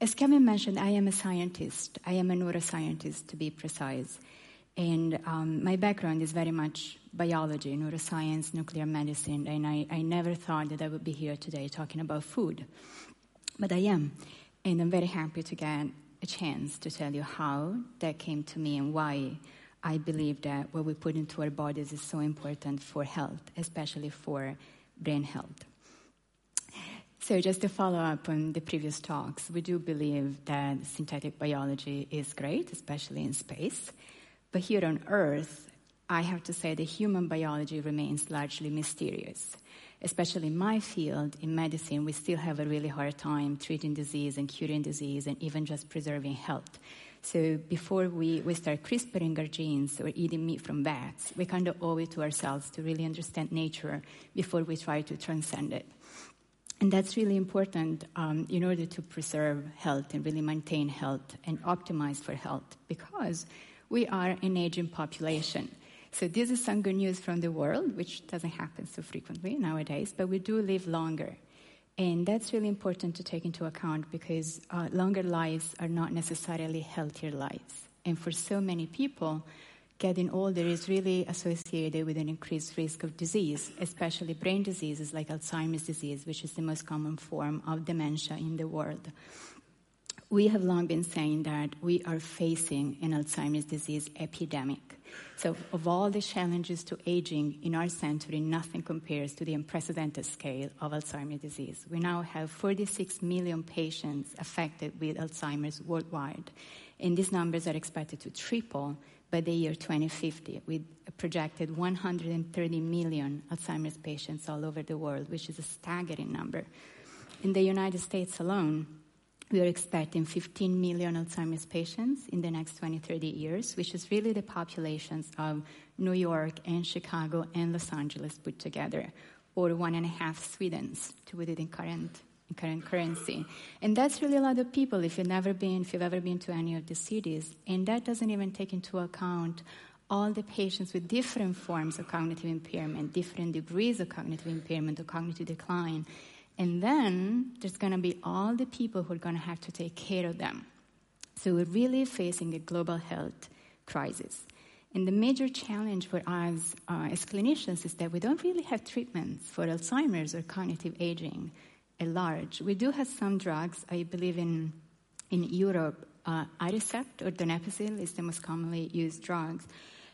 as Kevin mentioned, I am a scientist. I am a neuroscientist, to be precise. And um, my background is very much biology, neuroscience, nuclear medicine, and I, I never thought that I would be here today talking about food. But I am. And I'm very happy to get a chance to tell you how that came to me and why I believe that what we put into our bodies is so important for health, especially for brain health. So, just to follow up on the previous talks, we do believe that synthetic biology is great, especially in space. But here on Earth, I have to say the human biology remains largely mysterious. Especially in my field, in medicine, we still have a really hard time treating disease and curing disease and even just preserving health. So before we, we start CRISPRing our genes or eating meat from bats, we kind of owe it to ourselves to really understand nature before we try to transcend it. And that's really important um, in order to preserve health and really maintain health and optimize for health because we are an aging population. So this is some good news from the world, which doesn't happen so frequently nowadays, but we do live longer. And that's really important to take into account because uh, longer lives are not necessarily healthier lives. And for so many people, getting older is really associated with an increased risk of disease, especially brain diseases like Alzheimer's disease, which is the most common form of dementia in the world we have long been saying that we are facing an Alzheimer's disease epidemic. So, of all the challenges to aging in our century, nothing compares to the unprecedented scale of Alzheimer's disease. We now have 46 million patients affected with Alzheimer's worldwide, and these numbers are expected to triple by the year 2050, with a projected 130 million Alzheimer's patients all over the world, which is a staggering number. In the United States alone, we are expecting 15 million Alzheimer's patients in the next 20, 30 years, which is really the populations of New York and Chicago and Los Angeles put together, or one and a half Swedens, to put it in current, current currency. And that's really a lot of people if you've never been, if you've ever been to any of the cities. And that doesn't even take into account all the patients with different forms of cognitive impairment, different degrees of cognitive impairment or cognitive decline. And then there's going to be all the people who are going to have to take care of them. So we're really facing a global health crisis. And the major challenge for us uh, as clinicians is that we don't really have treatments for Alzheimer's or cognitive aging at large. We do have some drugs. I believe in, in Europe, uh, Aricept or donepezil is the most commonly used drugs.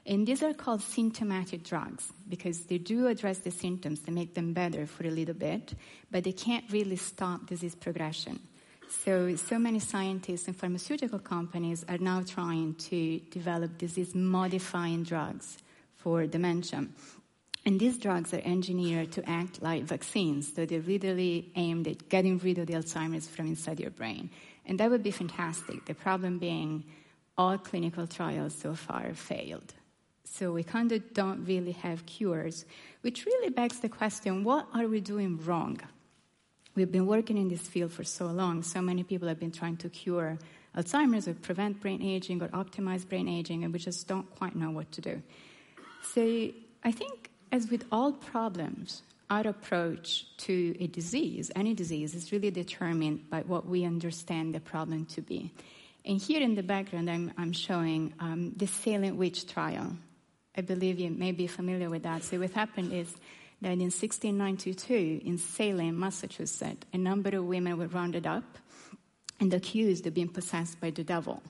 And these are called symptomatic drugs because they do address the symptoms, they make them better for a little bit, but they can't really stop disease progression. So, so many scientists and pharmaceutical companies are now trying to develop disease modifying drugs for dementia. And these drugs are engineered to act like vaccines, so they're literally aimed at getting rid of the Alzheimer's from inside your brain. And that would be fantastic. The problem being, all clinical trials so far failed. So we kind of don't really have cures, which really begs the question what are we doing wrong? We've been working in this field for so long. So many people have been trying to cure Alzheimer's or prevent brain aging or optimize brain aging, and we just don't quite know what to do. So I think, as with all problems, our approach to a disease, any disease, is really determined by what we understand the problem to be. And here in the background, I'm, I'm showing um, the Salem witch trial. I believe you may be familiar with that. So what happened is that in 1692 in Salem, Massachusetts, a number of women were rounded up and accused of being possessed by the devil.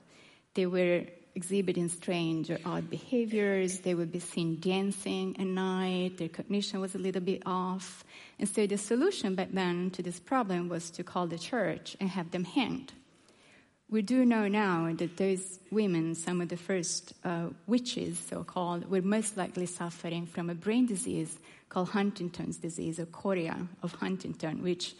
They were exhibiting strange or odd behaviors. They would be seen dancing at night. Their cognition was a little bit off. And so the solution back then to this problem was to call the church and have them hanged. We do know now that those women, some of the first uh, witches, so called, were most likely suffering from a brain disease called Huntington's disease or chorea of Huntington, which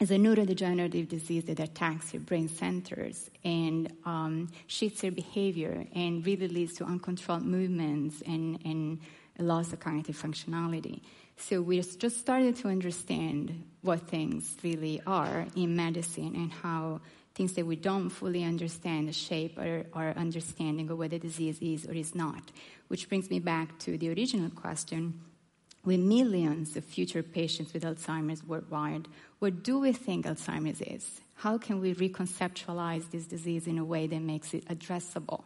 is a neurodegenerative disease that attacks your brain centers and um, shifts your behavior and really leads to uncontrolled movements and, and loss of cognitive functionality. So we're just starting to understand what things really are in medicine and how things that we don't fully understand shape our, our understanding of what the disease is or is not. Which brings me back to the original question with millions of future patients with Alzheimer's worldwide, what do we think Alzheimer's is? How can we reconceptualize this disease in a way that makes it addressable?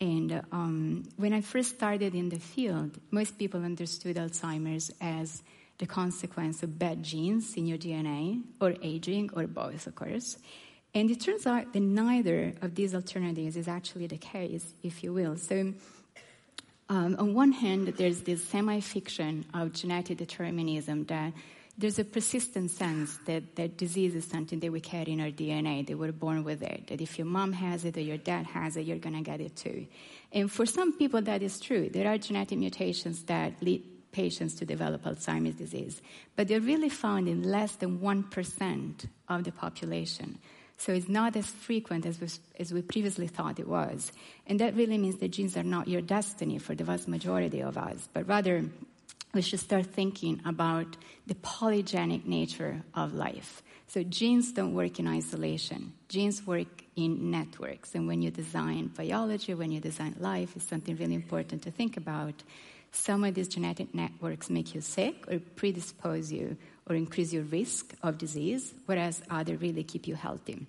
And um, when I first started in the field, most people understood Alzheimer's as the consequence of bad genes in your DNA, or aging, or both, of course. And it turns out that neither of these alternatives is actually the case, if you will. So, um, on one hand, there's this semi fiction of genetic determinism that there's a persistent sense that, that disease is something that we carry in our DNA, that we're born with it, that if your mom has it or your dad has it, you're going to get it too. And for some people, that is true. There are genetic mutations that lead patients to develop Alzheimer's disease, but they're really found in less than 1% of the population. So it's not as frequent as we, as we previously thought it was. And that really means that genes are not your destiny for the vast majority of us, but rather we should start thinking about the polygenic nature of life. So genes don't work in isolation. Genes work in networks. And when you design biology, when you design life, it's something really important to think about. Some of these genetic networks make you sick or predispose you or increase your risk of disease, whereas others really keep you healthy.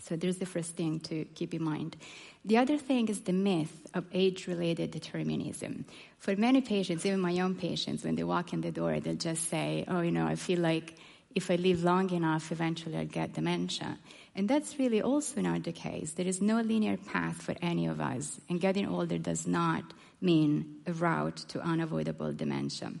So there's the first thing to keep in mind. The other thing is the myth of age related determinism. For many patients, even my own patients, when they walk in the door, they'll just say, Oh, you know, I feel like if I live long enough, eventually I'll get dementia. And that's really also not the case. There is no linear path for any of us, and getting older does not mean a route to unavoidable dementia.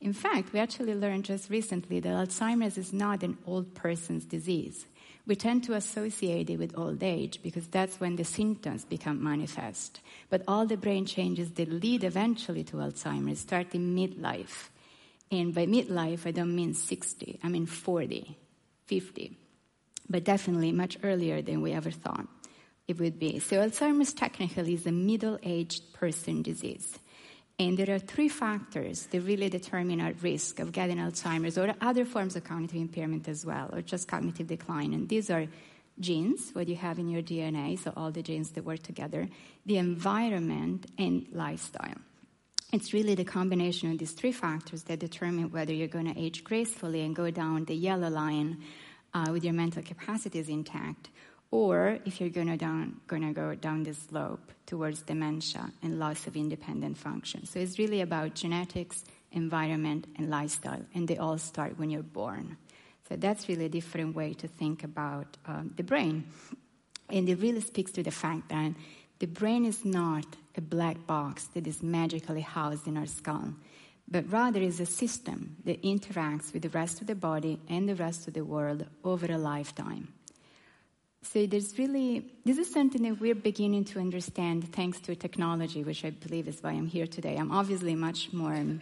In fact, we actually learned just recently that Alzheimer's is not an old person's disease. We tend to associate it with old age because that's when the symptoms become manifest. But all the brain changes that lead eventually to Alzheimer's start in midlife. And by midlife, I don't mean 60, I mean 40, 50, but definitely much earlier than we ever thought it would be. So, Alzheimer's technically is a middle aged person disease. And there are three factors that really determine our risk of getting Alzheimer's or other forms of cognitive impairment as well, or just cognitive decline. And these are genes, what you have in your DNA, so all the genes that work together, the environment, and lifestyle. It's really the combination of these three factors that determine whether you're going to age gracefully and go down the yellow line uh, with your mental capacities intact, or if you're going to, go down the slope towards dementia and loss of independent function. So it's really about genetics, environment, and lifestyle, and they all start when you're born. So that's really a different way to think about um, the brain. And it really speaks to the fact that the brain is not a black box that is magically housed in our skull, but rather is a system that interacts with the rest of the body and the rest of the world over a lifetime. So there's really, this is something that we're beginning to understand thanks to technology, which I believe is why I'm here today. I'm obviously much more um,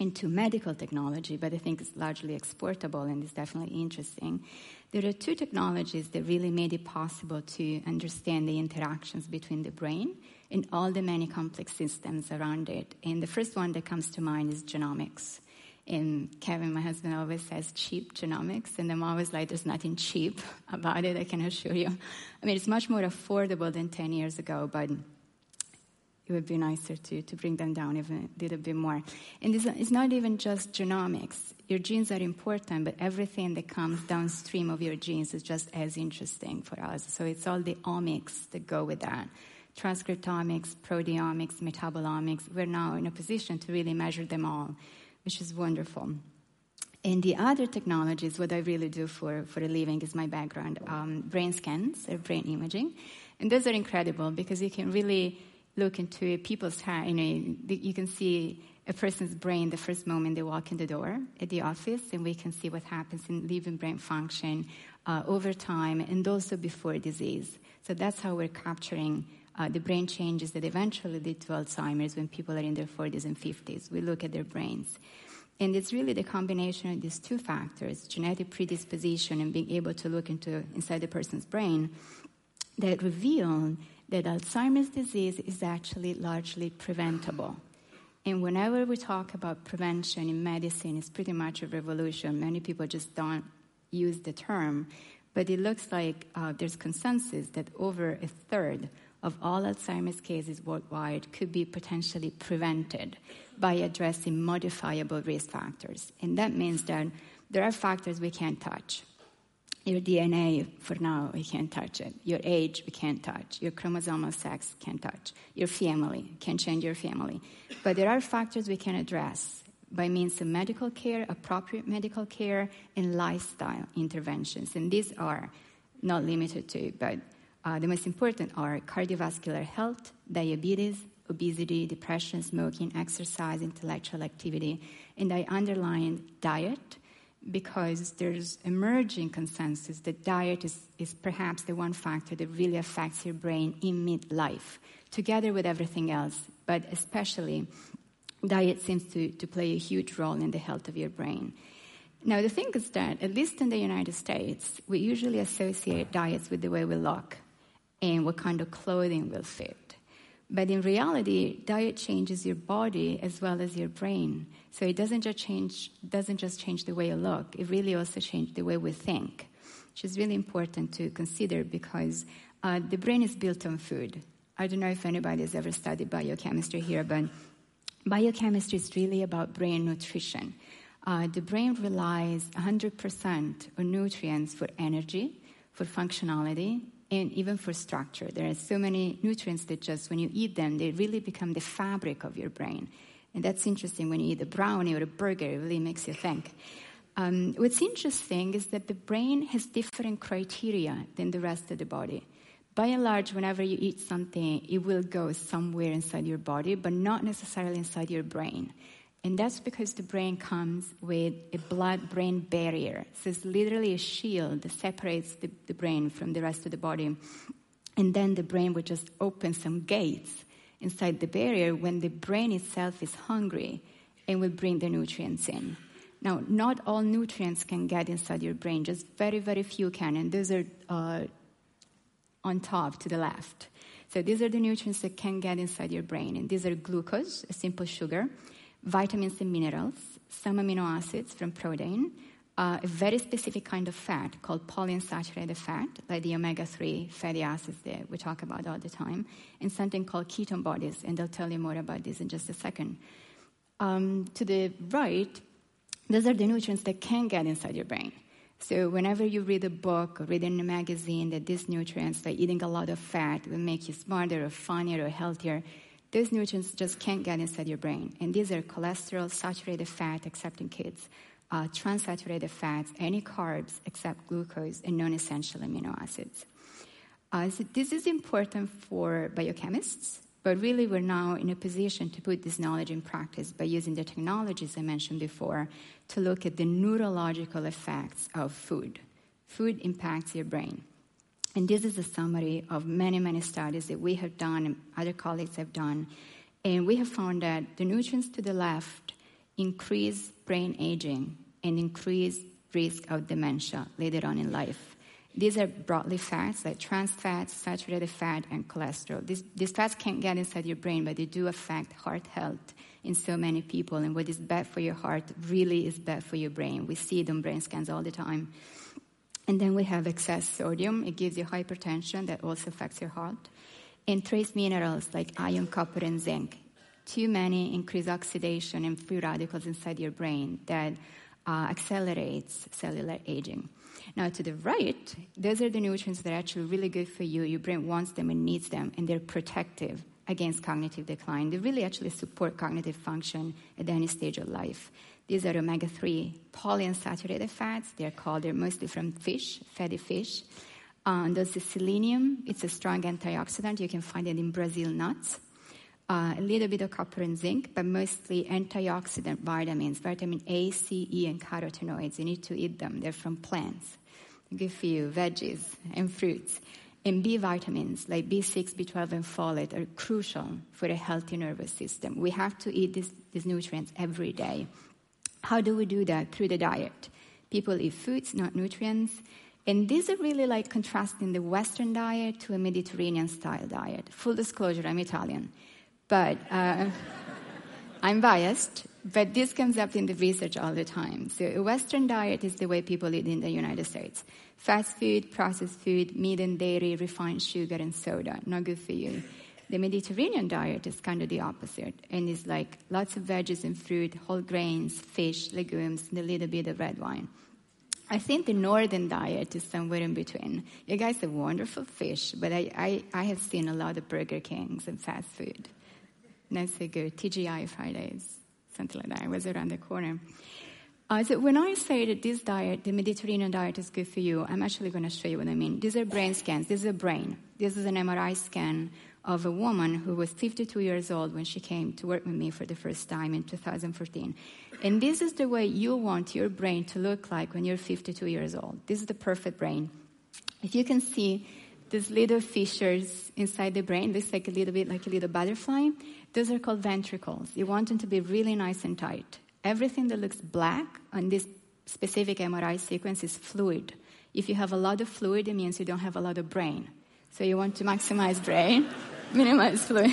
into medical technology, but I think it's largely exportable and it's definitely interesting. There are two technologies that really made it possible to understand the interactions between the brain and all the many complex systems around it. And the first one that comes to mind is genomics. And Kevin, my husband, always says cheap genomics, and I'm always like, there's nothing cheap about it, I can assure you. I mean, it's much more affordable than 10 years ago, but it would be nicer to, to bring them down even a little bit more. And it's, it's not even just genomics. Your genes are important, but everything that comes downstream of your genes is just as interesting for us. So it's all the omics that go with that transcriptomics, proteomics, metabolomics. We're now in a position to really measure them all which is wonderful. And the other technologies, what I really do for, for a living is my background um, brain scans or brain imaging. And those are incredible because you can really look into a people's heart. You know, you can see a person's brain the first moment they walk in the door at the office, and we can see what happens in living brain function uh, over time and also before disease. So that's how we're capturing uh, the brain changes that eventually lead to Alzheimer's when people are in their 40s and 50s. We look at their brains. And it's really the combination of these two factors, genetic predisposition and being able to look into inside the person's brain, that reveal that Alzheimer's disease is actually largely preventable. And whenever we talk about prevention in medicine, it's pretty much a revolution. Many people just don't use the term, but it looks like uh, there's consensus that over a third of all Alzheimer's cases worldwide could be potentially prevented by addressing modifiable risk factors. And that means that there are factors we can't touch. Your DNA, for now, we can't touch it. Your age, we can't touch. Your chromosomal sex, can't touch. Your family, can change your family. But there are factors we can address by means of medical care, appropriate medical care, and lifestyle interventions. And these are not limited to, but uh, the most important are cardiovascular health, diabetes, obesity, depression, smoking, exercise, intellectual activity, and I underline diet because there's emerging consensus that diet is, is perhaps the one factor that really affects your brain in midlife, together with everything else, but especially diet seems to, to play a huge role in the health of your brain. Now, the thing is that, at least in the United States, we usually associate diets with the way we look and what kind of clothing will fit. But in reality, diet changes your body as well as your brain. So it doesn't just change, doesn't just change the way you look, it really also changes the way we think, which is really important to consider because uh, the brain is built on food. I don't know if anybody has ever studied biochemistry here, but biochemistry is really about brain nutrition. Uh, the brain relies 100% on nutrients for energy, for functionality, and even for structure. There are so many nutrients that just when you eat them, they really become the fabric of your brain. And that's interesting when you eat a brownie or a burger, it really makes you think. Um, what's interesting is that the brain has different criteria than the rest of the body. By and large, whenever you eat something, it will go somewhere inside your body, but not necessarily inside your brain. And that's because the brain comes with a blood brain barrier. So it's literally a shield that separates the, the brain from the rest of the body. And then the brain will just open some gates inside the barrier when the brain itself is hungry and will bring the nutrients in. Now, not all nutrients can get inside your brain, just very, very few can, and those are uh, on top to the left. So, these are the nutrients that can get inside your brain, and these are glucose, a simple sugar, vitamins and minerals, some amino acids from protein, uh, a very specific kind of fat called polyunsaturated fat, like the omega 3 fatty acids that we talk about all the time, and something called ketone bodies, and I'll tell you more about this in just a second. Um, to the right, those are the nutrients that can get inside your brain. So, whenever you read a book or read in a magazine that these nutrients, like eating a lot of fat, will make you smarter or funnier or healthier, those nutrients just can't get inside your brain. And these are cholesterol, saturated fat, except in kids, uh, transaturated fats, any carbs except glucose, and non essential amino acids. Uh, so this is important for biochemists, but really we're now in a position to put this knowledge in practice by using the technologies I mentioned before to look at the neurological effects of food. Food impacts your brain. And this is a summary of many, many studies that we have done and other colleagues have done. And we have found that the nutrients to the left increase brain aging and increase risk of dementia later on in life. These are broadly fats like trans fats, saturated fat, and cholesterol. These, these fats can't get inside your brain, but they do affect heart health in so many people. And what is bad for your heart really is bad for your brain. We see it on brain scans all the time. And then we have excess sodium. It gives you hypertension that also affects your heart. And trace minerals like iron, copper, and zinc. Too many increase oxidation and free radicals inside your brain that uh, accelerates cellular aging. Now, to the right, those are the nutrients that are actually really good for you. Your brain wants them and needs them, and they're protective against cognitive decline. They really actually support cognitive function at any stage of life. These are omega 3 polyunsaturated fats. They're called, they're mostly from fish, fatty fish. Um, there's the selenium, it's a strong antioxidant. You can find it in Brazil nuts. Uh, a little bit of copper and zinc, but mostly antioxidant vitamins, vitamin A, C, E, and carotenoids. You need to eat them. They're from plants. Good for you, veggies and fruits. And B vitamins like B6, B12, and folate are crucial for a healthy nervous system. We have to eat these, these nutrients every day. How do we do that? Through the diet. People eat foods, not nutrients. And these are really like contrasting the Western diet to a Mediterranean style diet. Full disclosure, I'm Italian. But uh, I'm biased, but this comes up in the research all the time. So a Western diet is the way people eat in the United States. Fast food, processed food, meat and dairy, refined sugar and soda. Not good for you. The Mediterranean diet is kind of the opposite, and it's like lots of veggies and fruit, whole grains, fish, legumes, and a little bit of red wine. I think the northern diet is somewhere in between. You guys have wonderful fish, but I, I, I have seen a lot of Burger Kings and fast food. Not so good. TGI Fridays, something like that. I was around the corner. Uh, so when I say that this diet, the Mediterranean diet, is good for you, I'm actually going to show you what I mean. These are brain scans. This is a brain. This is an MRI scan of a woman who was 52 years old when she came to work with me for the first time in 2014. And this is the way you want your brain to look like when you're 52 years old. This is the perfect brain. If you can see these little fissures inside the brain, looks like a little bit like a little butterfly, those are called ventricles. You want them to be really nice and tight. Everything that looks black on this specific MRI sequence is fluid. If you have a lot of fluid, it means you don't have a lot of brain. So you want to maximize brain minimize fluid.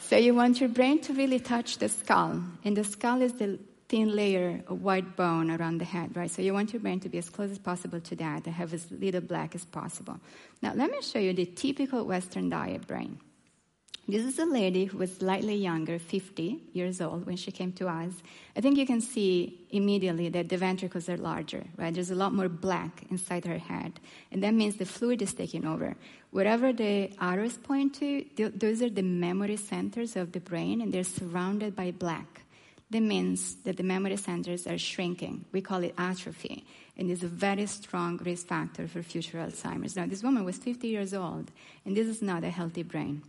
So you want your brain to really touch the skull, and the skull is the thin layer of white bone around the head, right? So you want your brain to be as close as possible to that, to have as little black as possible. Now let me show you the typical Western diet brain. This is a lady who was slightly younger, 50 years old, when she came to us. I think you can see immediately that the ventricles are larger, right? There's a lot more black inside her head. And that means the fluid is taking over. Wherever the arrows point to, those are the memory centers of the brain, and they're surrounded by black. That means that the memory centers are shrinking. We call it atrophy, and is a very strong risk factor for future Alzheimer's. Now, this woman was 50 years old, and this is not a healthy brain.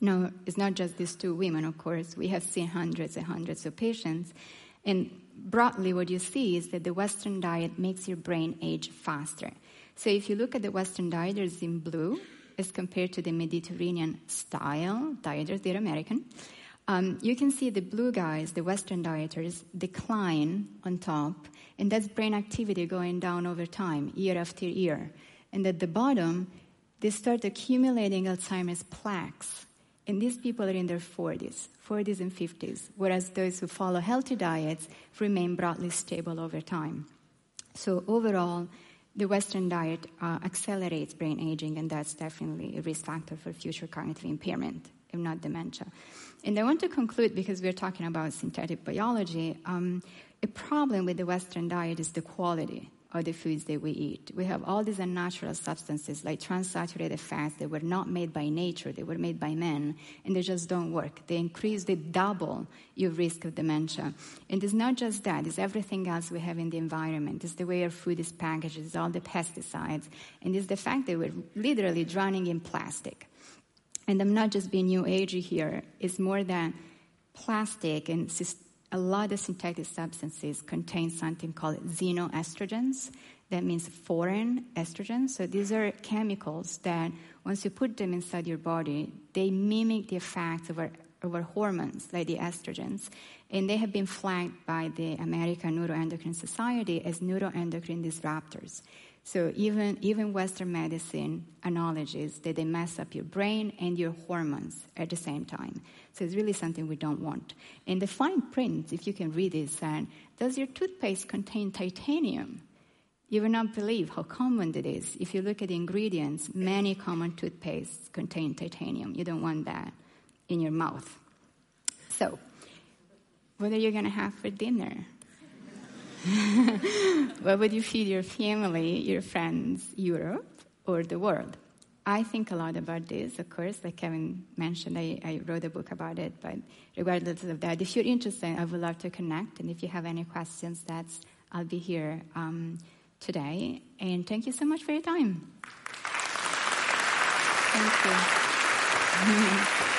No, it's not just these two women, of course. We have seen hundreds and hundreds of patients. And broadly, what you see is that the Western diet makes your brain age faster. So if you look at the Western dieters in blue, as compared to the Mediterranean style dieters, they're American. Um, you can see the blue guys, the Western dieters, decline on top, and that's brain activity going down over time, year after year. And at the bottom, they start accumulating Alzheimer's plaques and these people are in their 40s, 40s and 50s, whereas those who follow healthy diets remain broadly stable over time. So, overall, the Western diet uh, accelerates brain aging, and that's definitely a risk factor for future cognitive impairment, if not dementia. And I want to conclude because we're talking about synthetic biology. Um, a problem with the Western diet is the quality of the foods that we eat. We have all these unnatural substances like transaturated fats that were not made by nature, they were made by men, and they just don't work. They increase, they double your risk of dementia. And it's not just that, it's everything else we have in the environment. It's the way our food is packaged, it's all the pesticides, and it's the fact that we're literally drowning in plastic. And I'm not just being new agey here, it's more than plastic and a lot of synthetic substances contain something called xenoestrogens. That means foreign estrogens. So these are chemicals that, once you put them inside your body, they mimic the effects of our, of our hormones, like the estrogens. And they have been flagged by the American Neuroendocrine Society as neuroendocrine disruptors. So even, even Western medicine acknowledges that they mess up your brain and your hormones at the same time. So it's really something we don't want. And the fine print, if you can read it, said, does your toothpaste contain titanium? You will not believe how common it is. If you look at the ingredients, many common toothpastes contain titanium. You don't want that in your mouth. So, what are you going to have for dinner? what would you feed your family, your friends, Europe, or the world? I think a lot about this, of course. Like Kevin mentioned, I, I, wrote a book about it. But regardless of that, if you're interested, I would love to connect. And if you have any questions, that's I'll be here um, today. And thank you so much for your time. Thank you.